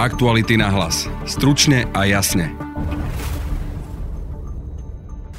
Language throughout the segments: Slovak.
Aktuality na hlas. Stručne a jasne.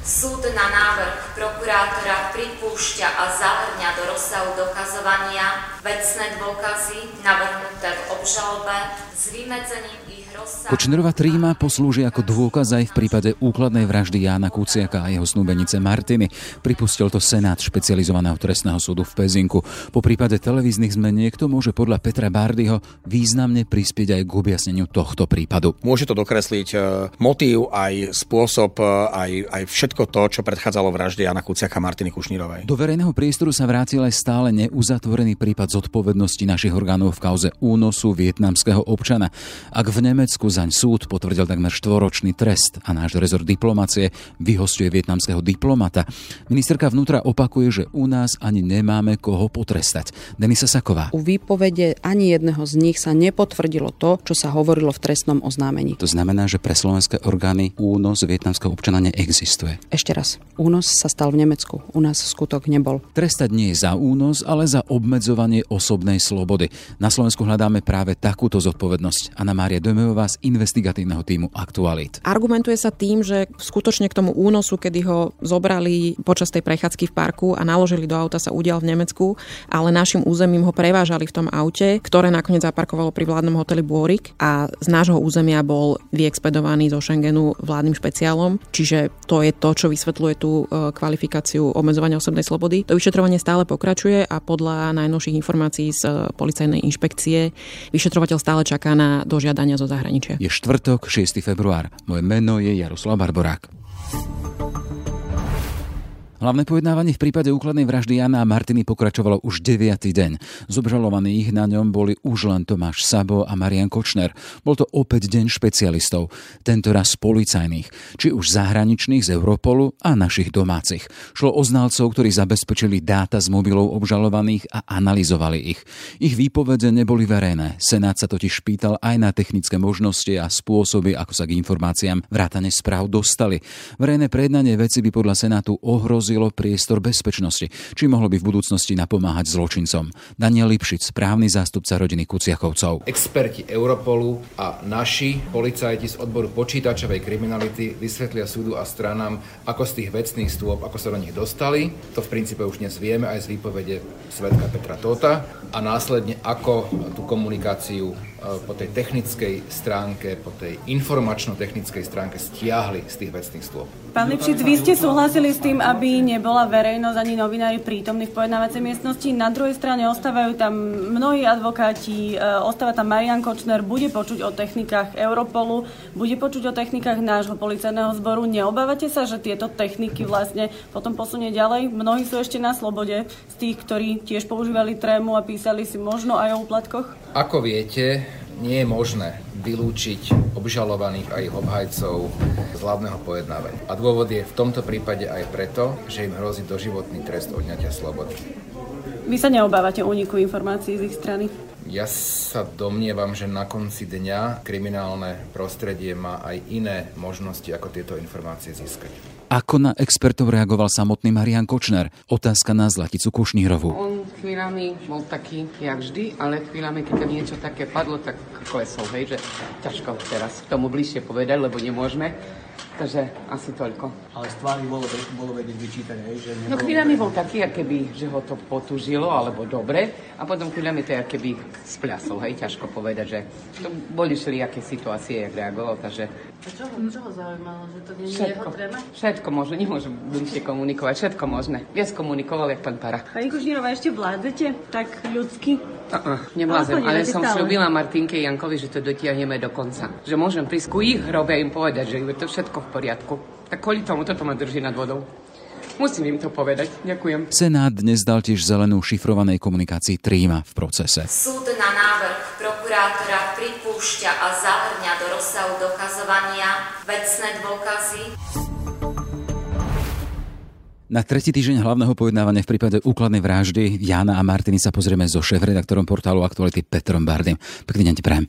Súd na návrh prokurátora pripúšťa a zahrňa do rozsahu dokazovania vecné dôkazy navrhnuté v obžalobe s vymedzením ich Kočnerová tríma poslúži ako dôkaz aj v prípade úkladnej vraždy Jána Kuciaka a jeho snúbenice Martiny. Pripustil to Senát špecializovaného trestného súdu v Pezinku. Po prípade televíznych zmeniek to môže podľa Petra Bardyho významne prispieť aj k objasneniu tohto prípadu. Môže to dokresliť e, motív, aj spôsob, e, aj, aj všetko to, čo predchádzalo vražde Jana Kuciaka a Martiny Kušnírovej. Do verejného priestoru sa vrátil aj stále neuzatvorený prípad zodpovednosti našich orgánov v kauze únosu vietnamského občana. Ak v Nemecku zaň súd potvrdil takmer štvoročný trest a náš rezort diplomacie vyhostuje vietnamského diplomata. Ministerka vnútra opakuje, že u nás ani nemáme koho potrestať. Denisa Saková. U výpovede ani jedného z nich sa nepotvrdilo to, čo sa hovorilo v trestnom oznámení. To znamená, že pre slovenské orgány únos vietnamského občana neexistuje. Ešte raz. Únos sa stal v Nemecku. U nás skutok nebol. Trestať nie za únos, ale za obmedzovanie osobnej slobody. Na Slovensku hľadáme práve takúto zodpovednosť. Anna Mária Dojmová z investigatívneho týmu Aktualit. Argumentuje sa tým, že skutočne k tomu únosu, kedy ho zobrali počas tej prechádzky v parku a naložili do auta sa udial v Nemecku, ale našim územím ho prevážali v tom aute, ktoré nakoniec zaparkovalo pri vládnom hoteli Bôrik a z nášho územia bol vyexpedovaný zo Schengenu vládnym špeciálom, čiže to je to, čo vysvetľuje tú e, kvalifikáciu obmedzovania osobnej slobody. To vyšetrovanie stále pokračuje a podľa najnovších informácií z e, policajnej inšpekcie vyšetrovateľ stále čaká na dožiadania zo zahraničia. Je štvrtok, 6. február. Moje meno je Jaroslav Barborák. Hlavné pojednávanie v prípade úkladnej vraždy Jana a Martiny pokračovalo už 9. deň. Z obžalovaných na ňom boli už len Tomáš Sabo a Marian Kočner. Bol to opäť deň špecialistov, tento raz policajných, či už zahraničných z Europolu a našich domácich. Šlo o znalcov, ktorí zabezpečili dáta z mobilov obžalovaných a analyzovali ich. Ich výpovede neboli verejné. Senát sa totiž pýtal aj na technické možnosti a spôsoby, ako sa k informáciám vrátane správ dostali. Verejné prejednanie veci by podľa Senátu ohrozilo ohrozilo priestor bezpečnosti, či mohlo by v budúcnosti napomáhať zločincom. Daniel Lipšic, správny zástupca rodiny Kuciakovcov. Experti Europolu a naši policajti z odboru počítačovej kriminality vysvetlia súdu a stranám, ako z tých vecných stôp, ako sa do nich dostali. To v princípe už dnes vieme aj z výpovede svetka Petra Tota a následne ako tú komunikáciu po tej technickej stránke, po tej informačno-technickej stránke stiahli z tých vecných stôp. Pán Lipšic, vy ste súhlasili s tým, aby nebola verejnosť ani novinári prítomní v pojednávacej miestnosti. Na druhej strane ostávajú tam mnohí advokáti, e, ostáva tam Marian Kočner, bude počuť o technikách Europolu, bude počuť o technikách nášho policajného zboru. Neobávate sa, že tieto techniky vlastne potom posunie ďalej? Mnohí sú ešte na slobode z tých, ktorí tiež používali trému a písali si možno aj o úplatkoch? Ako viete, nie je možné vylúčiť obžalovaných a ich obhajcov z hlavného pojednávania. A dôvod je v tomto prípade aj preto, že im hrozí doživotný trest odňatia slobody. Vy sa neobávate úniku informácií z ich strany? Ja sa domnievam, že na konci dňa kriminálne prostredie má aj iné možnosti, ako tieto informácie získať. Ako na expertov reagoval samotný Marian Kočner? Otázka na Zlaticu Kušnírovu. On chvíľami bol taký, jak vždy, ale chvíľami, keď niečo také padlo, tak klesol, hej, že ťažko teraz k tomu bližšie povedať, lebo nemôžeme. Takže asi toľko. Ale z tvári bolo, bolo vedieť vyčítať, hej, že nebolo... No chvíľami bol taký, keby, že ho to potúžilo, alebo dobre, a potom chvíľami to keby spľasol, hej, ťažko povedať, že to boli všelijaké situácie, jak reagoval, takže a čo, čo ho zaujímalo? Že to nie je jeho tréma? Všetko môže, nemôžem bližšie komunikovať, všetko možné. Viac komunikoval, jak pán Para. Pani Kušnírova, ešte vládzete tak ľudsky? Uh-uh, nemlázem, ale som slúbila Martinke Jankovi, že to dotiahneme do konca. Že môžem prísť ku ich hrobe im povedať, že je to všetko v poriadku. Tak kvôli tomu toto ma drží nad vodou. Musím im to povedať. Ďakujem. Senát dnes dal tiež zelenú šifrovanej komunikácii Tríma v procese. Súd na návrh prokurátora pripúšťa a zahrňa do rozsahu dokazovania vecné dôkazy. Na tretí týždeň hlavného pojednávania v prípade úkladnej vraždy Jana a Martiny sa pozrieme so šéf-redaktorom portálu Aktuality Petrom Bardym. Pekný deň ti prajem.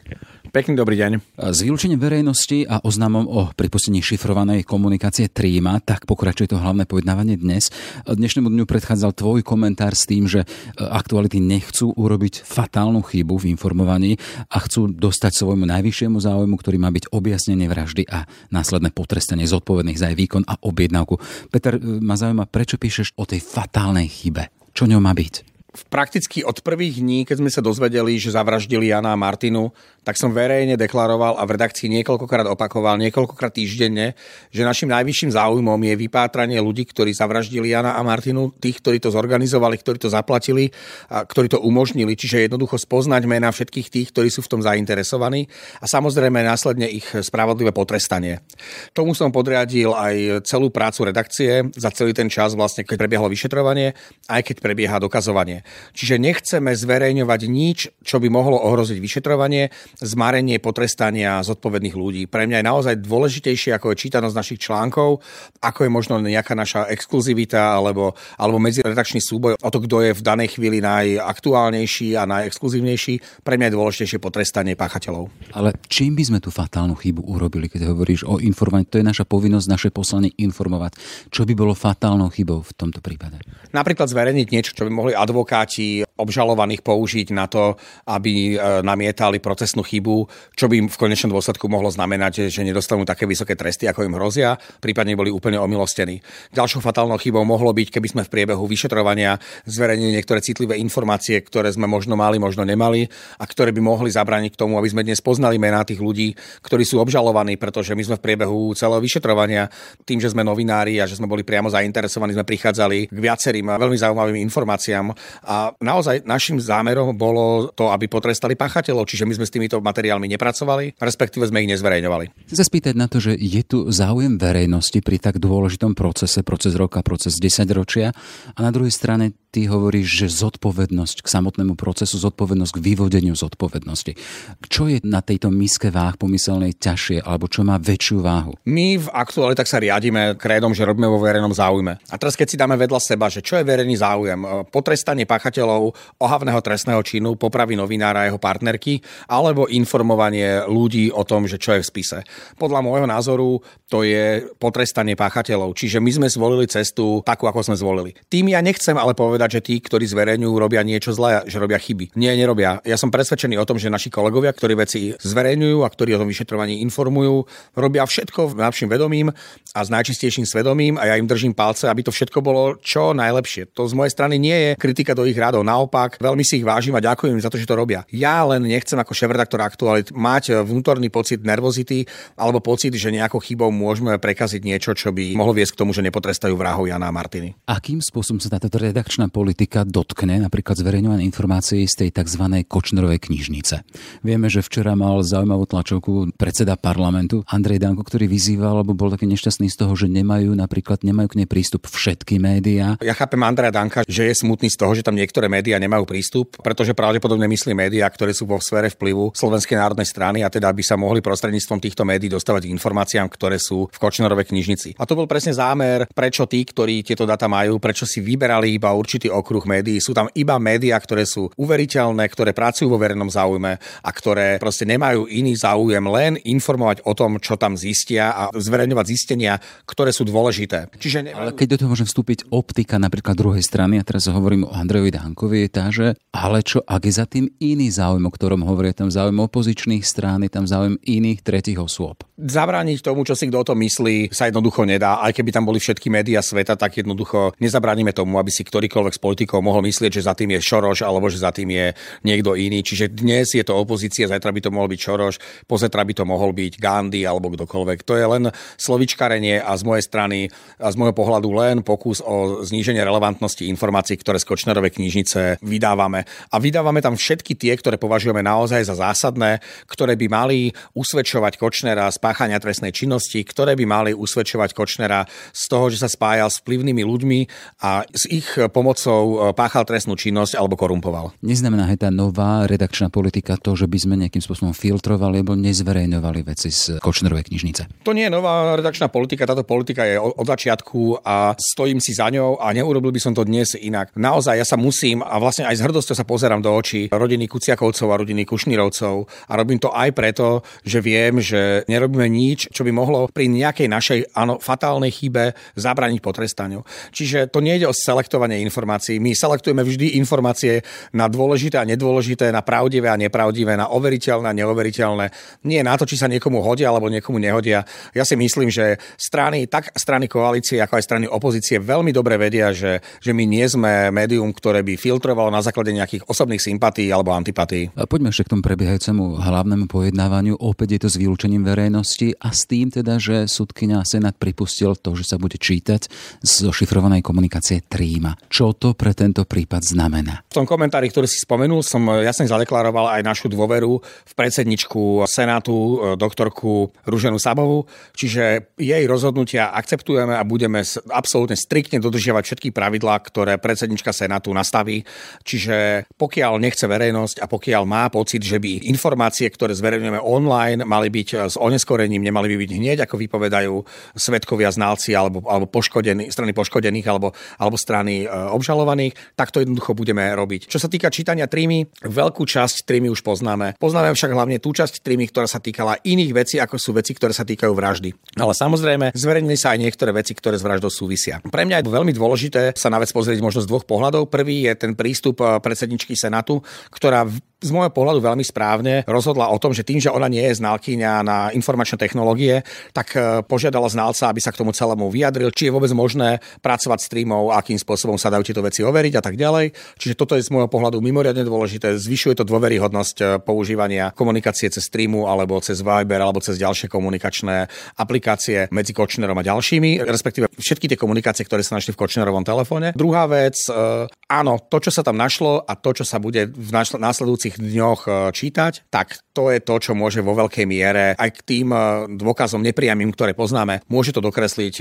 Pekný dobrý deň. S vylúčením verejnosti a oznámom o pripustení šifrovanej komunikácie Tríma, tak pokračuje to hlavné pojednávanie dnes. Dnešnému dňu predchádzal tvoj komentár s tým, že aktuality nechcú urobiť fatálnu chybu v informovaní a chcú dostať svojmu najvyššiemu záujmu, ktorý má byť objasnenie vraždy a následné potrestanie zodpovedných za jej výkon a objednávku. Peter, ma zaujíma, prečo píšeš o tej fatálnej chybe? Čo ňou má byť? Prakticky od prvých dní, keď sme sa dozvedeli, že zavraždili Jana a Martinu, tak som verejne deklaroval a v redakcii niekoľkokrát opakoval, niekoľkokrát týždenne, že našim najvyšším záujmom je vypátranie ľudí, ktorí zavraždili Jana a Martinu, tých, ktorí to zorganizovali, ktorí to zaplatili, a ktorí to umožnili. Čiže jednoducho spoznať mená všetkých tých, ktorí sú v tom zainteresovaní a samozrejme následne ich spravodlivé potrestanie. Tomu som podriadil aj celú prácu redakcie za celý ten čas, vlastne keď prebiehalo vyšetrovanie, aj keď prebieha dokazovanie. Čiže nechceme zverejňovať nič, čo by mohlo ohroziť vyšetrovanie zmarenie potrestania zodpovedných ľudí. Pre mňa je naozaj dôležitejšie, ako je čítanosť našich článkov, ako je možno nejaká naša exkluzivita alebo, alebo medziredakčný súboj o to, kto je v danej chvíli najaktuálnejší a najexkluzívnejší. Pre mňa je dôležitejšie potrestanie páchateľov. Ale čím by sme tú fatálnu chybu urobili, keď hovoríš o informovaní? To je naša povinnosť, naše poslanie informovať. Čo by bolo fatálnou chybou v tomto prípade? Napríklad zverejniť niečo, čo by mohli advokáti Káči obžalovaných použiť na to, aby e, namietali procesnú chybu, čo by im v konečnom dôsledku mohlo znamenať, že nedostanú také vysoké tresty, ako im hrozia, prípadne boli úplne omilostení. Ďalšou fatálnou chybou mohlo byť, keby sme v priebehu vyšetrovania zverejnili niektoré citlivé informácie, ktoré sme možno mali, možno nemali a ktoré by mohli zabrániť k tomu, aby sme dnes poznali mená tých ľudí, ktorí sú obžalovaní, pretože my sme v priebehu celého vyšetrovania tým, že sme novinári a že sme boli priamo zainteresovaní, sme prichádzali k viacerým veľmi zaujímavým informáciám a naozaj naozaj našim zámerom bolo to, aby potrestali páchateľov, čiže my sme s týmito materiálmi nepracovali, respektíve sme ich nezverejňovali. Chcem sa spýtať na to, že je tu záujem verejnosti pri tak dôležitom procese, proces roka, proces 10 ročia a na druhej strane ty hovoríš, že zodpovednosť k samotnému procesu, zodpovednosť k vyvodeniu zodpovednosti. Čo je na tejto miske váh pomyselnej ťažšie, alebo čo má väčšiu váhu? My v tak sa riadíme krédom, že robíme vo verejnom záujme. A teraz keď si dáme vedľa seba, že čo je verejný záujem, potrestanie páchateľov ohavného trestného činu, popravy novinára a jeho partnerky, alebo informovanie ľudí o tom, že čo je v spise. Podľa môjho názoru to je potrestanie páchateľov. Čiže my sme zvolili cestu takú, ako sme zvolili. Tým ja nechcem ale povedať, povedať, že tí, ktorí zverejňujú, robia niečo zlé, že robia chyby. Nie, nerobia. Ja som presvedčený o tom, že naši kolegovia, ktorí veci zverejňujú a ktorí o tom vyšetrovaní informujú, robia všetko najlepším vedomím a s najčistejším svedomím a ja im držím palce, aby to všetko bolo čo najlepšie. To z mojej strany nie je kritika do ich radov. Naopak, veľmi si ich vážim a ďakujem za to, že to robia. Ja len nechcem ako šéf-redaktor aktualit mať vnútorný pocit nervozity alebo pocit, že nejakou chybou môžeme prekaziť niečo, čo by mohlo viesť k tomu, že nepotrestajú vrahov Jana a Martiny. Akým spôsobom sa táto redakčná politika dotkne napríklad zverejňované informácií z tej tzv. Kočnerovej knižnice. Vieme, že včera mal zaujímavú tlačovku predseda parlamentu Andrej Danko, ktorý vyzýval, alebo bol taký nešťastný z toho, že nemajú napríklad nemajú k nej prístup všetky médiá. Ja chápem Andreja Danka, že je smutný z toho, že tam niektoré médiá nemajú prístup, pretože pravdepodobne myslí médiá, ktoré sú vo sfére vplyvu Slovenskej národnej strany a teda by sa mohli prostredníctvom týchto médií dostávať k informáciám, ktoré sú v Kočnerovej knižnici. A to bol presne zámer, prečo tí, ktorí tieto data majú, prečo si vyberali iba určitý určitý okruh médií. Sú tam iba médiá, ktoré sú uveriteľné, ktoré pracujú vo verejnom záujme a ktoré proste nemajú iný záujem len informovať o tom, čo tam zistia a zverejňovať zistenia, ktoré sú dôležité. Čiže nemajú... Ale keď do toho môžem vstúpiť optika napríklad druhej strany, a teraz hovorím o Andrejovi Dankovi, je tá, že ale čo, ak je za tým iný záujem, o ktorom hovorí, tam záujem opozičných strán, je tam záujem iných tretich osôb. Zabrániť tomu, čo si kto o tom myslí, sa jednoducho nedá. Aj keby tam boli všetky médiá sveta, tak jednoducho nezabránime tomu, aby si ktorýkoľvek z politikov mohol myslieť, že za tým je Šoroš alebo že za tým je niekto iný. Čiže dnes je to opozícia, zajtra by to mohol byť Šoroš, pozajtra by to mohol byť Gandhi alebo kdokoľvek. To je len slovičkarenie a z mojej strany a z môjho pohľadu len pokus o zníženie relevantnosti informácií, ktoré z Kočnerovej knižnice vydávame. A vydávame tam všetky tie, ktoré považujeme naozaj za zásadné, ktoré by mali usvedčovať Kočnera z spáchania trestnej činnosti, ktoré by mali usvedčovať Kočnera z toho, že sa spájal s vplyvnými ľuďmi a s ich pomocou páchal trestnú činnosť alebo korumpoval. Neznamená aj tá nová redakčná politika to, že by sme nejakým spôsobom filtrovali alebo nezverejňovali veci z Kočnerovej knižnice? To nie je nová redakčná politika, táto politika je od začiatku a stojím si za ňou a neurobil by som to dnes inak. Naozaj ja sa musím a vlastne aj s hrdosťou sa pozerám do očí rodiny Kuciakovcov a rodiny Kušnírovcov a robím to aj preto, že viem, že nerobíme nič, čo by mohlo pri nejakej našej áno, fatálnej chybe zabrániť potrestaniu. Čiže to nejde o selektovanie informácií. My selektujeme vždy informácie na dôležité a nedôležité, na pravdivé a nepravdivé, na overiteľné a neoveriteľné. Nie na to, či sa niekomu hodia alebo niekomu nehodia. Ja si myslím, že strany, tak strany koalície, ako aj strany opozície veľmi dobre vedia, že, že my nie sme médium, ktoré by filtrovalo na základe nejakých osobných sympatí alebo antipatí. A poďme ešte k tomu prebiehajúcemu hlavnému pojednávaniu. Opäť je to s vylúčením verejnosti a s tým teda, že súdkynia a senát pripustil to, že sa bude čítať zo šifrovanej komunikácie Tríma. Čo to pre tento prípad znamená? V tom komentári, ktorý si spomenul, som jasne zadeklaroval aj našu dôveru v predsedničku Senátu, doktorku Ruženu Sabovu, čiže jej rozhodnutia akceptujeme a budeme absolútne striktne dodržiavať všetky pravidlá, ktoré predsednička Senátu nastaví. Čiže pokiaľ nechce verejnosť a pokiaľ má pocit, že by informácie, ktoré zverejňujeme online, mali byť s oneskorením, nemali by byť hneď, ako vypovedajú svetkovia, znalci alebo, alebo poškodení, strany poškodených alebo, alebo strany e, obžalovaných, tak to jednoducho budeme robiť. Čo sa týka čítania trímy, veľkú časť trímy už poznáme. Poznáme však hlavne tú časť trímy, ktorá sa týkala iných vecí, ako sú veci, ktoré sa týkajú vraždy. Ale samozrejme, zverejnili sa aj niektoré veci, ktoré s vraždou súvisia. Pre mňa je veľmi dôležité sa na vec pozrieť možno z dvoch pohľadov. Prvý je ten prístup eh, predsedničky Senátu, ktorá z môjho pohľadu veľmi správne rozhodla o tom, že tým, že ona nie je znalkyňa na informačné technológie, tak eh, požiadala znalca, aby sa k tomu celému vyjadril, či je vôbec možné pracovať s streamov, akým spôsobom sa dajú tieto veci overiť a tak ďalej. Čiže toto je z môjho pohľadu mimoriadne dôležité. Zvyšuje to dôveryhodnosť eh, používania komunikácie cez streamu alebo cez Viber alebo cez ďalšie komunikačné aplikácie medzi Kočnerom a ďalšími, respektíve všetky tie komunikácie, ktoré sa našli v Kočnerovom telefóne. Druhá vec, e, áno, to, čo sa tam našlo a to, čo sa bude v následujúcich dňoch e, čítať, tak to je to, čo môže vo veľkej miere aj k tým e, dôkazom nepriamým, ktoré poznáme, môže to dokresliť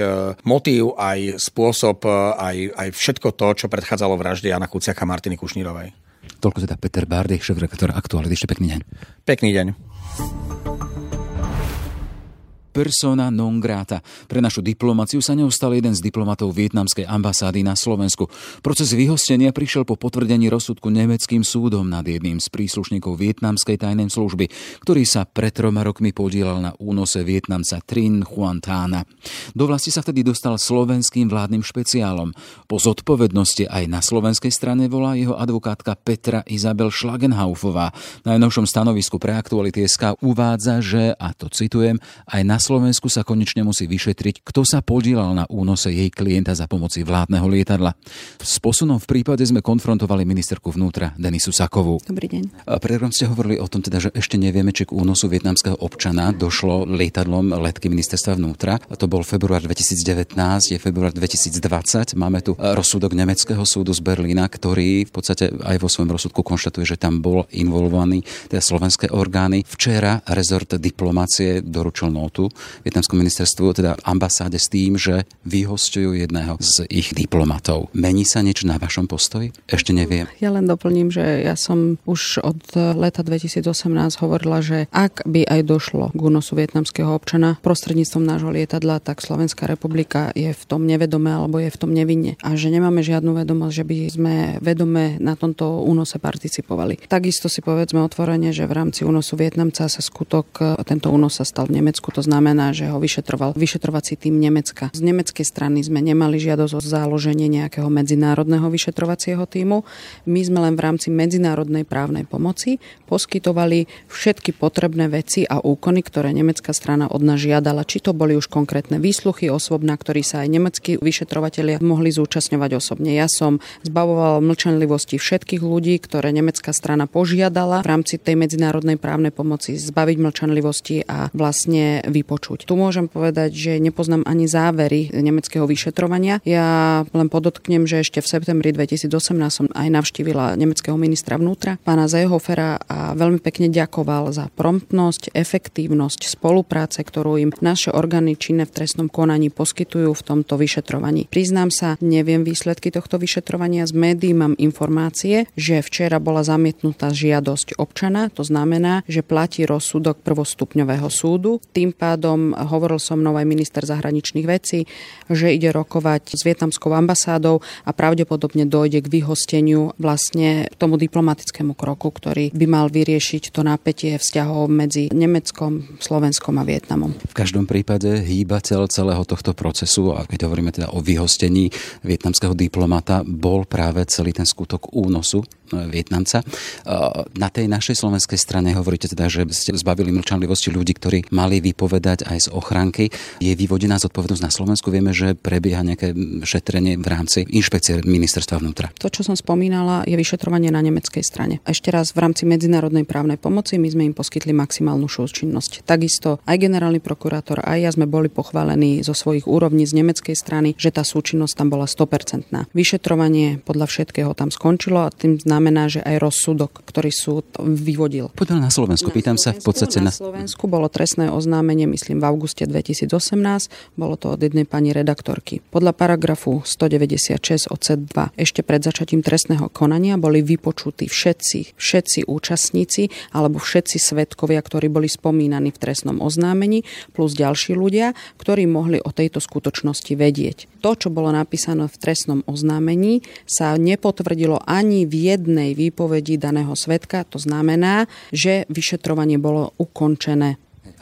motív, aj spôsob, aj, aj všetko to, čo predchádzalo vražde Jana Kuciaka Martiny Kušnírovej. Toľko teda Peter Bárdy, šéf-redaktor Aktuality. Ešte pekný deň. Pekný deň persona non grata. Pre našu diplomáciu sa neustal jeden z diplomatov vietnamskej ambasády na Slovensku. Proces vyhostenia prišiel po potvrdení rozsudku nemeckým súdom nad jedným z príslušníkov vietnamskej tajnej služby, ktorý sa pred troma rokmi podielal na únose vietnamca Trin Huan Thana. Do vlasti sa vtedy dostal slovenským vládnym špeciálom. Po zodpovednosti aj na slovenskej strane volá jeho advokátka Petra Izabel Schlagenhaufová. Na najnovšom stanovisku pre aktuality SK uvádza, že, a to citujem, aj na Slovensku sa konečne musí vyšetriť, kto sa podielal na únose jej klienta za pomoci vládneho lietadla. S posunom v prípade sme konfrontovali ministerku vnútra Denisu Sakovú. Dobrý deň. A pre ste hovorili o tom teda, že ešte nevieme, či k únosu vietnamského občana došlo lietadlom letky ministerstva vnútra. A to bol február 2019, je február 2020. Máme tu rozsudok nemeckého súdu z Berlína, ktorý v podstate aj vo svojom rozsudku konštatuje, že tam bol involvovaný teda slovenské orgány. Včera rezort diplomácie doručil notu vietnamskom ministerstvu, teda ambasáde s tým, že vyhostujú jedného z ich diplomatov. Mení sa niečo na vašom postoji? Ešte neviem. Ja len doplním, že ja som už od leta 2018 hovorila, že ak by aj došlo k únosu vietnamského občana prostredníctvom nášho lietadla, tak Slovenská republika je v tom nevedome alebo je v tom nevinne. A že nemáme žiadnu vedomosť, že by sme vedome na tomto únose participovali. Takisto si povedzme otvorene, že v rámci únosu Vietnamca sa skutok, tento únos sa stal v Nemecku, to znamená, znamená, že ho vyšetroval vyšetrovací tým Nemecka. Z nemeckej strany sme nemali žiadosť o záloženie nejakého medzinárodného vyšetrovacieho týmu. My sme len v rámci medzinárodnej právnej pomoci poskytovali všetky potrebné veci a úkony, ktoré nemecká strana od nás žiadala. Či to boli už konkrétne výsluchy osôb, na ktorých sa aj nemeckí vyšetrovatelia mohli zúčastňovať osobne. Ja som zbavovala mlčanlivosti všetkých ľudí, ktoré nemecká strana požiadala v rámci tej medzinárodnej právnej pomoci zbaviť mlčanlivosti a vlastne vypovedať vypočuť. Tu môžem povedať, že nepoznám ani závery nemeckého vyšetrovania. Ja len podotknem, že ešte v septembri 2018 som aj navštívila nemeckého ministra vnútra, pána Zehofera a veľmi pekne ďakoval za promptnosť, efektívnosť spolupráce, ktorú im naše orgány činné v trestnom konaní poskytujú v tomto vyšetrovaní. Priznám sa, neviem výsledky tohto vyšetrovania. Z médií mám informácie, že včera bola zamietnutá žiadosť občana, to znamená, že platí rozsudok prvostupňového súdu. Tým pádom hovoril so mnou aj minister zahraničných vecí, že ide rokovať s vietnamskou ambasádou a pravdepodobne dojde k vyhosteniu vlastne tomu diplomatickému kroku, ktorý by mal vyriešiť to napätie vzťahov medzi Nemeckom, Slovenskom a Vietnamom. V každom prípade hýbateľ celého tohto procesu, a keď hovoríme teda o vyhostení vietnamského diplomata, bol práve celý ten skutok únosu Vietnamca. Na tej našej slovenskej strane hovoríte teda, že ste zbavili mlčanlivosti ľudí, ktorí mali vypovedať aj z ochranky. Je vyvodená zodpovednosť na Slovensku? Vieme, že prebieha nejaké šetrenie v rámci inšpekcie ministerstva vnútra. To, čo som spomínala, je vyšetrovanie na nemeckej strane. Ešte raz, v rámci medzinárodnej právnej pomoci my sme im poskytli maximálnu súčinnosť. Takisto aj generálny prokurátor, aj ja sme boli pochválení zo svojich úrovní z nemeckej strany, že tá súčinnosť tam bola 100%. Vyšetrovanie podľa všetkého tam skončilo a tým znamená, znamená, že aj rozsudok, ktorý súd vyvodil. Poďme na Slovensku. Pýtam sa v podstate na... Na Slovensku bolo trestné oznámenie, myslím, v auguste 2018. Bolo to od jednej pani redaktorky. Podľa paragrafu 196 odsek 2 ešte pred začatím trestného konania boli vypočutí všetci, všetci účastníci alebo všetci svetkovia, ktorí boli spomínaní v trestnom oznámení, plus ďalší ľudia, ktorí mohli o tejto skutočnosti vedieť. To, čo bolo napísané v trestnom oznámení, sa nepotvrdilo ani v jednej jednej výpovedi daného svetka. To znamená, že vyšetrovanie bolo ukončené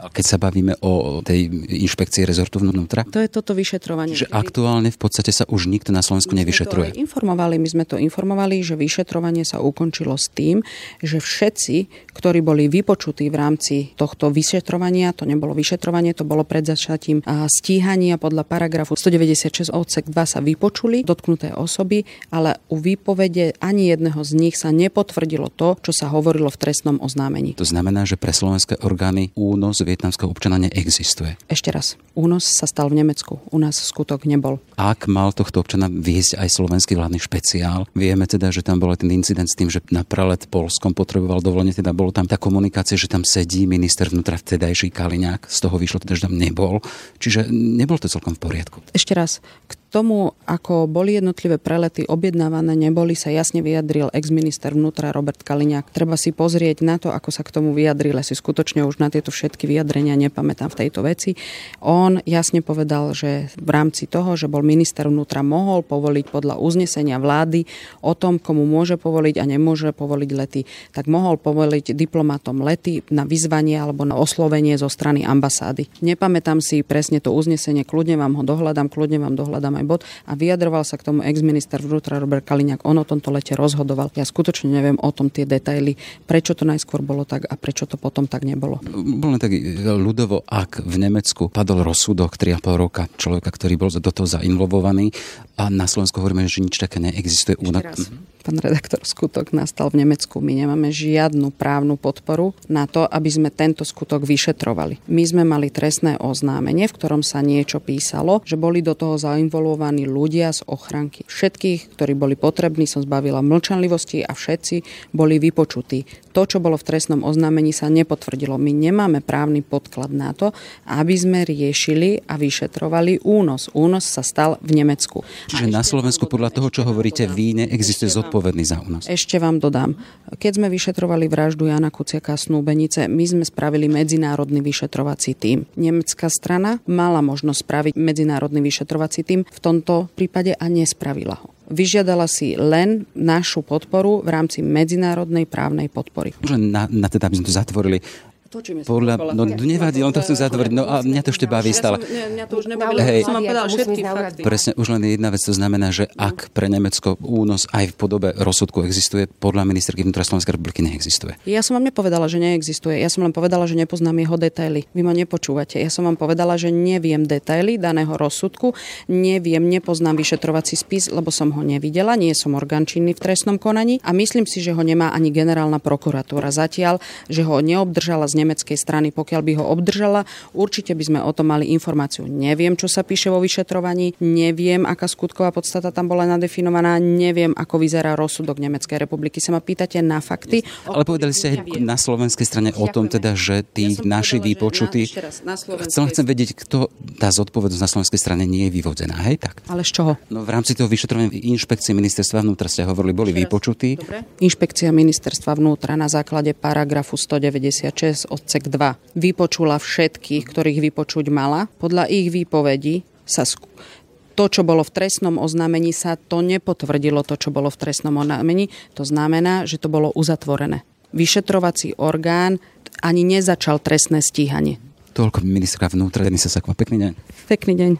keď sa bavíme o tej inšpekcii rezortu vnútra? To je toto vyšetrovanie. Že aktuálne v podstate sa už nikto na Slovensku nevyšetruje. My to informovali, my sme to informovali, že vyšetrovanie sa ukončilo s tým, že všetci, ktorí boli vypočutí v rámci tohto vyšetrovania, to nebolo vyšetrovanie, to bolo pred začatím stíhania podľa paragrafu 196 odsek 2 sa vypočuli dotknuté osoby, ale u výpovede ani jedného z nich sa nepotvrdilo to, čo sa hovorilo v trestnom oznámení. To znamená, že pre slovenské orgány únos vietnamského občana neexistuje. Ešte raz, únos sa stal v Nemecku, u nás skutok nebol. Ak mal tohto občana viesť aj slovenský vládny špeciál, vieme teda, že tam bol ten incident s tým, že na prelet Polskom potreboval dovolenie, teda bolo tam tá komunikácia, že tam sedí minister vnútra vtedajší Kaliňák, z toho vyšlo teda, že tam nebol. Čiže nebol to celkom v poriadku. Ešte raz, k tomu, ako boli jednotlivé prelety objednávané, neboli, sa jasne vyjadril ex-minister vnútra Robert Kaliňák. Treba si pozrieť na to, ako sa k tomu vyjadril. Ja si skutočne už na tieto všetky vyjadrenia nepamätám v tejto veci. On jasne povedal, že v rámci toho, že bol minister vnútra mohol povoliť podľa uznesenia vlády o tom, komu môže povoliť a nemôže povoliť lety, tak mohol povoliť diplomatom lety na vyzvanie alebo na oslovenie zo strany ambasády. Nepamätám si presne to uznesenie, kľudne vám ho dohľadám, kľudne vám dohľadám aj bod a vyjadroval sa k tomu ex-minister vnútra Robert Kaliňák. On o tomto lete rozhodoval. Ja skutočne neviem o tom tie detaily, prečo to najskôr bolo tak a prečo to potom tak nebolo. Bolo tak ľudovo, ak v Nemecku padol rozsudok 3,5 roka človeka, ktorý bol do toho zainvolvovaný a na Slovensku hovoríme, že nič také neexistuje. Ešte raz pán redaktor, skutok nastal v Nemecku. My nemáme žiadnu právnu podporu na to, aby sme tento skutok vyšetrovali. My sme mali trestné oznámenie, v ktorom sa niečo písalo, že boli do toho zainvolovaní ľudia z ochranky. Všetkých, ktorí boli potrební, som zbavila mlčanlivosti a všetci boli vypočutí. To, čo bolo v trestnom oznámení, sa nepotvrdilo. My nemáme právny podklad na to, aby sme riešili a vyšetrovali únos. Únos sa stal v Nemecku. Čiže na Slovensku podľa toho, čo hovoríte vy, neexistuje zodpovedný za únos. Ešte vám dodám. Keď sme vyšetrovali vraždu Jana Kuciaka a Snúbenice, my sme spravili medzinárodný vyšetrovací tím. Nemecká strana mala možnosť spraviť medzinárodný vyšetrovací tím, v tomto prípade a nespravila ho vyžiadala si len našu podporu v rámci medzinárodnej právnej podpory. Na, na teda, aby sme to zatvorili, Podľa, no nevadí, on to chce zatvoriť, no a mňa to ešte baví stále. Mňa to už nebaví, Hej. som vám povedal všetky fakty. Presne, už len jedna vec, to znamená, že ak pre Nemecko únos aj v podobe rozsudku existuje, podľa ministerky vnútra Slovenskej republiky neexistuje. Ja som vám nepovedala, že neexistuje. Ja som len povedala, že nepoznám jeho detaily. Vy ma nepočúvate. Ja som vám povedala, že neviem detaily daného rozsudku, neviem, nepoznám vyšetrovací spis, lebo som ho nevidela, nie som orgán činný v trestnom konaní a myslím si, že ho nemá ani generálna prokuratúra zatiaľ, že ho neobdržala z nemeckej strany, pokiaľ by ho obdržala. Určite by sme o tom mali informáciu. Neviem, čo sa píše vo vyšetrovaní, neviem, aká skutková podstata tam bola nadefinovaná, neviem, ako vyzerá rozsudok Nemeckej republiky. Sa ma pýtate na fakty. Ale povedali ste na slovenskej strane o tom, teda, že tí ja naši vypočutí... Chcem, chcem vedieť, kto tá zodpovednosť na slovenskej strane nie je vyvodená, hej? Tak. Ale z čoho? No v rámci toho vyšetrovania inšpekcie ministerstva vnútra ste hovorili, boli vypočutí. Dobre. Inšpekcia ministerstva vnútra na základe paragrafu 196 odsek 2 vypočula všetkých, ktorých vypočuť mala. Podľa ich výpovedí sa sk- to, čo bolo v trestnom oznámení, sa to nepotvrdilo, to, čo bolo v trestnom oznámení. To znamená, že to bolo uzatvorené. Vyšetrovací orgán ani nezačal trestné stíhanie. Toľko ministra vnútra, Denisa Sakva. Pekný deň. Pekný deň.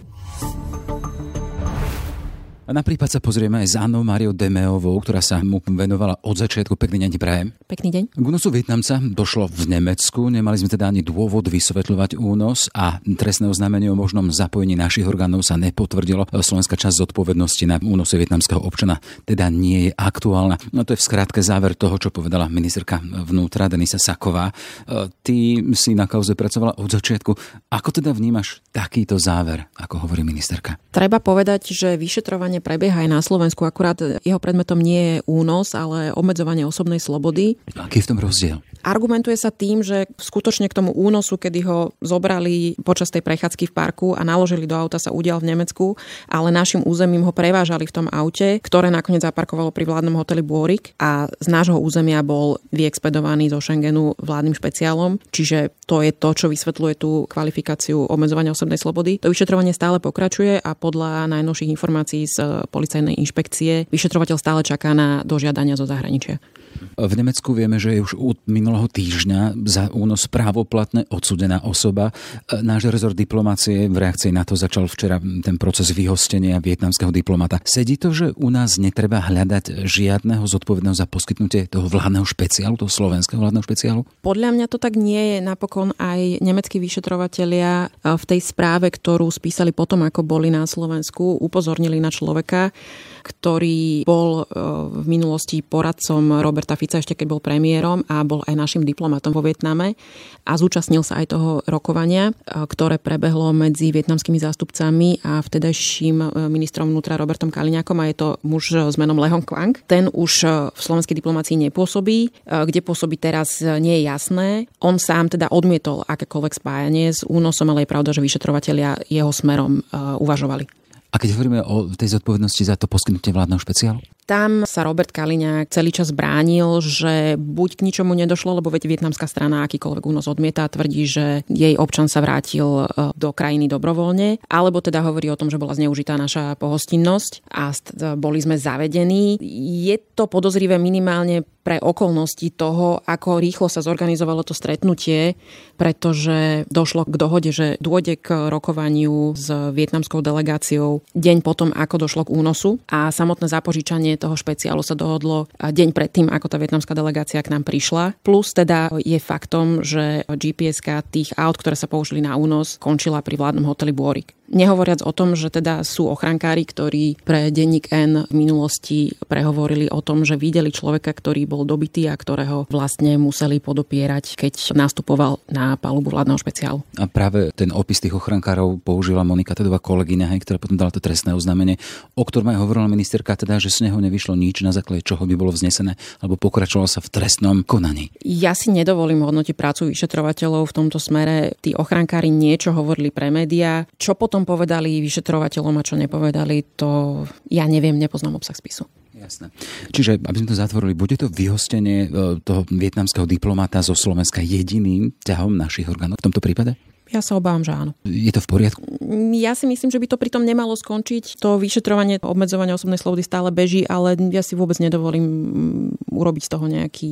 A na prípad sa pozrieme aj s Annou Mariou Demeovou, ktorá sa mu venovala od začiatku. Pekný deň, prajem. Pekný deň. K únosu Vietnamca došlo v Nemecku. Nemali sme teda ani dôvod vysvetľovať únos a trestné oznámenie o možnom zapojení našich orgánov sa nepotvrdilo. Slovenská časť zodpovednosti na únose vietnamského občana teda nie je aktuálna. No to je v skratke záver toho, čo povedala ministerka vnútra Denisa Saková. E, ty si na kauze pracovala od začiatku. Ako teda vnímaš takýto záver, ako hovorí ministerka? Treba povedať, že vyšetrovanie prebieha aj na Slovensku, akurát jeho predmetom nie je únos, ale obmedzovanie osobnej slobody. Aký je v tom rozdiel? Argumentuje sa tým, že skutočne k tomu únosu, kedy ho zobrali počas tej prechádzky v parku a naložili do auta sa udial v Nemecku, ale našim územím ho prevážali v tom aute, ktoré nakoniec zaparkovalo pri vládnom hoteli Bôrik a z nášho územia bol vyexpedovaný zo Schengenu vládnym špeciálom, čiže to je to, čo vysvetľuje tú kvalifikáciu obmedzovania osobnej slobody. To vyšetrovanie stále pokračuje a podľa najnovších informácií z policajnej inšpekcie vyšetrovateľ stále čaká na dožiadania zo zahraničia. V Nemecku vieme, že je už od minulého týždňa za únos právoplatne odsudená osoba. Náš rezort diplomácie v reakcii na to začal včera ten proces vyhostenia vietnamského diplomata. Sedí to, že u nás netreba hľadať žiadneho zodpovedného za poskytnutie toho vládneho špeciálu, toho slovenského vládneho špeciálu? Podľa mňa to tak nie je. Napokon aj nemeckí vyšetrovatelia v tej správe, ktorú spísali potom, ako boli na Slovensku, upozornili na človeka, ktorý bol v minulosti poradcom Roberta Fica ešte keď bol premiérom a bol aj našim diplomatom vo Vietname a zúčastnil sa aj toho rokovania, e, ktoré prebehlo medzi vietnamskými zástupcami a vtedajším e, ministrom vnútra Robertom Kaliňakom a je to muž s menom Lehong Quang. Ten už e, v slovenskej diplomácii nepôsobí. Kde pôsobí teraz nie je jasné. On sám teda odmietol akékoľvek spájanie s únosom, ale je pravda, že vyšetrovatelia jeho smerom uvažovali. A keď hovoríme o tej zodpovednosti za to poskytnutie vládneho špeciálu? Tam sa Robert Kaliňák celý čas bránil, že buď k ničomu nedošlo, lebo veď vietnamská strana akýkoľvek únos odmieta tvrdí, že jej občan sa vrátil e, do krajiny dobrovoľne, alebo teda hovorí o tom, že bola zneužitá naša pohostinnosť a boli sme zavedení. Je to podozrivé minimálne pre okolnosti toho, ako rýchlo sa zorganizovalo to stretnutie, pretože došlo k dohode, že dôjde k rokovaniu s vietnamskou delegáciou deň potom, ako došlo k únosu a samotné zapožičanie toho špeciálu sa dohodlo deň predtým, ako tá vietnamská delegácia k nám prišla. Plus teda je faktom, že gps tých aut, ktoré sa použili na únos, končila pri vládnom hoteli Bôrik. Nehovoriac o tom, že teda sú ochrankári, ktorí pre denník N v minulosti prehovorili o tom, že videli človeka, ktorý bol dobitý a ktorého vlastne museli podopierať, keď nastupoval na palubu vládneho špeciálu. A práve ten opis tých ochrankárov použila Monika Tedová kolegyňa, ktorá potom dala to trestné oznámenie, o ktorom aj hovorila ministerka, teda, že z neho nevyšlo nič, na základe čoho by bolo vznesené, alebo pokračovalo sa v trestnom konaní. Ja si nedovolím hodnotiť prácu vyšetrovateľov v tomto smere. Tí ochrankári niečo hovorili pre médiá. Čo potom potom povedali vyšetrovateľom a čo nepovedali, to ja neviem, nepoznám obsah spisu. Jasné. Čiže, aby sme to zatvorili, bude to vyhostenie e, toho vietnamského diplomata zo Slovenska jediným ťahom našich orgánov v tomto prípade? Ja sa obávam, že áno. Je to v poriadku? Ja si myslím, že by to pritom nemalo skončiť. To vyšetrovanie obmedzovania osobnej slobody stále beží, ale ja si vôbec nedovolím mm, urobiť z toho nejaký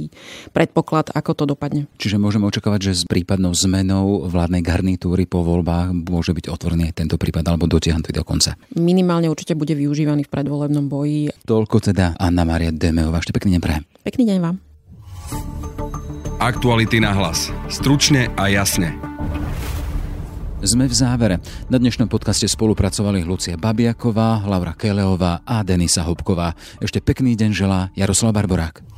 predpoklad, ako to dopadne. Čiže môžeme očakávať, že s prípadnou zmenou vládnej garnitúry po voľbách môže byť otvorený aj tento prípad alebo dotiahnutý do konca. Minimálne určite bude využívaný v predvolebnom boji. Toľko teda Anna Maria Demeová. Ešte pekný deň prajem. Pekný deň vám. Aktuality na hlas. Stručne a jasne. Sme v závere. Na dnešnom podcaste spolupracovali Lucia Babiaková, Laura Keleová a Denisa Hopková. Ešte pekný deň želá Jaroslav Barborák.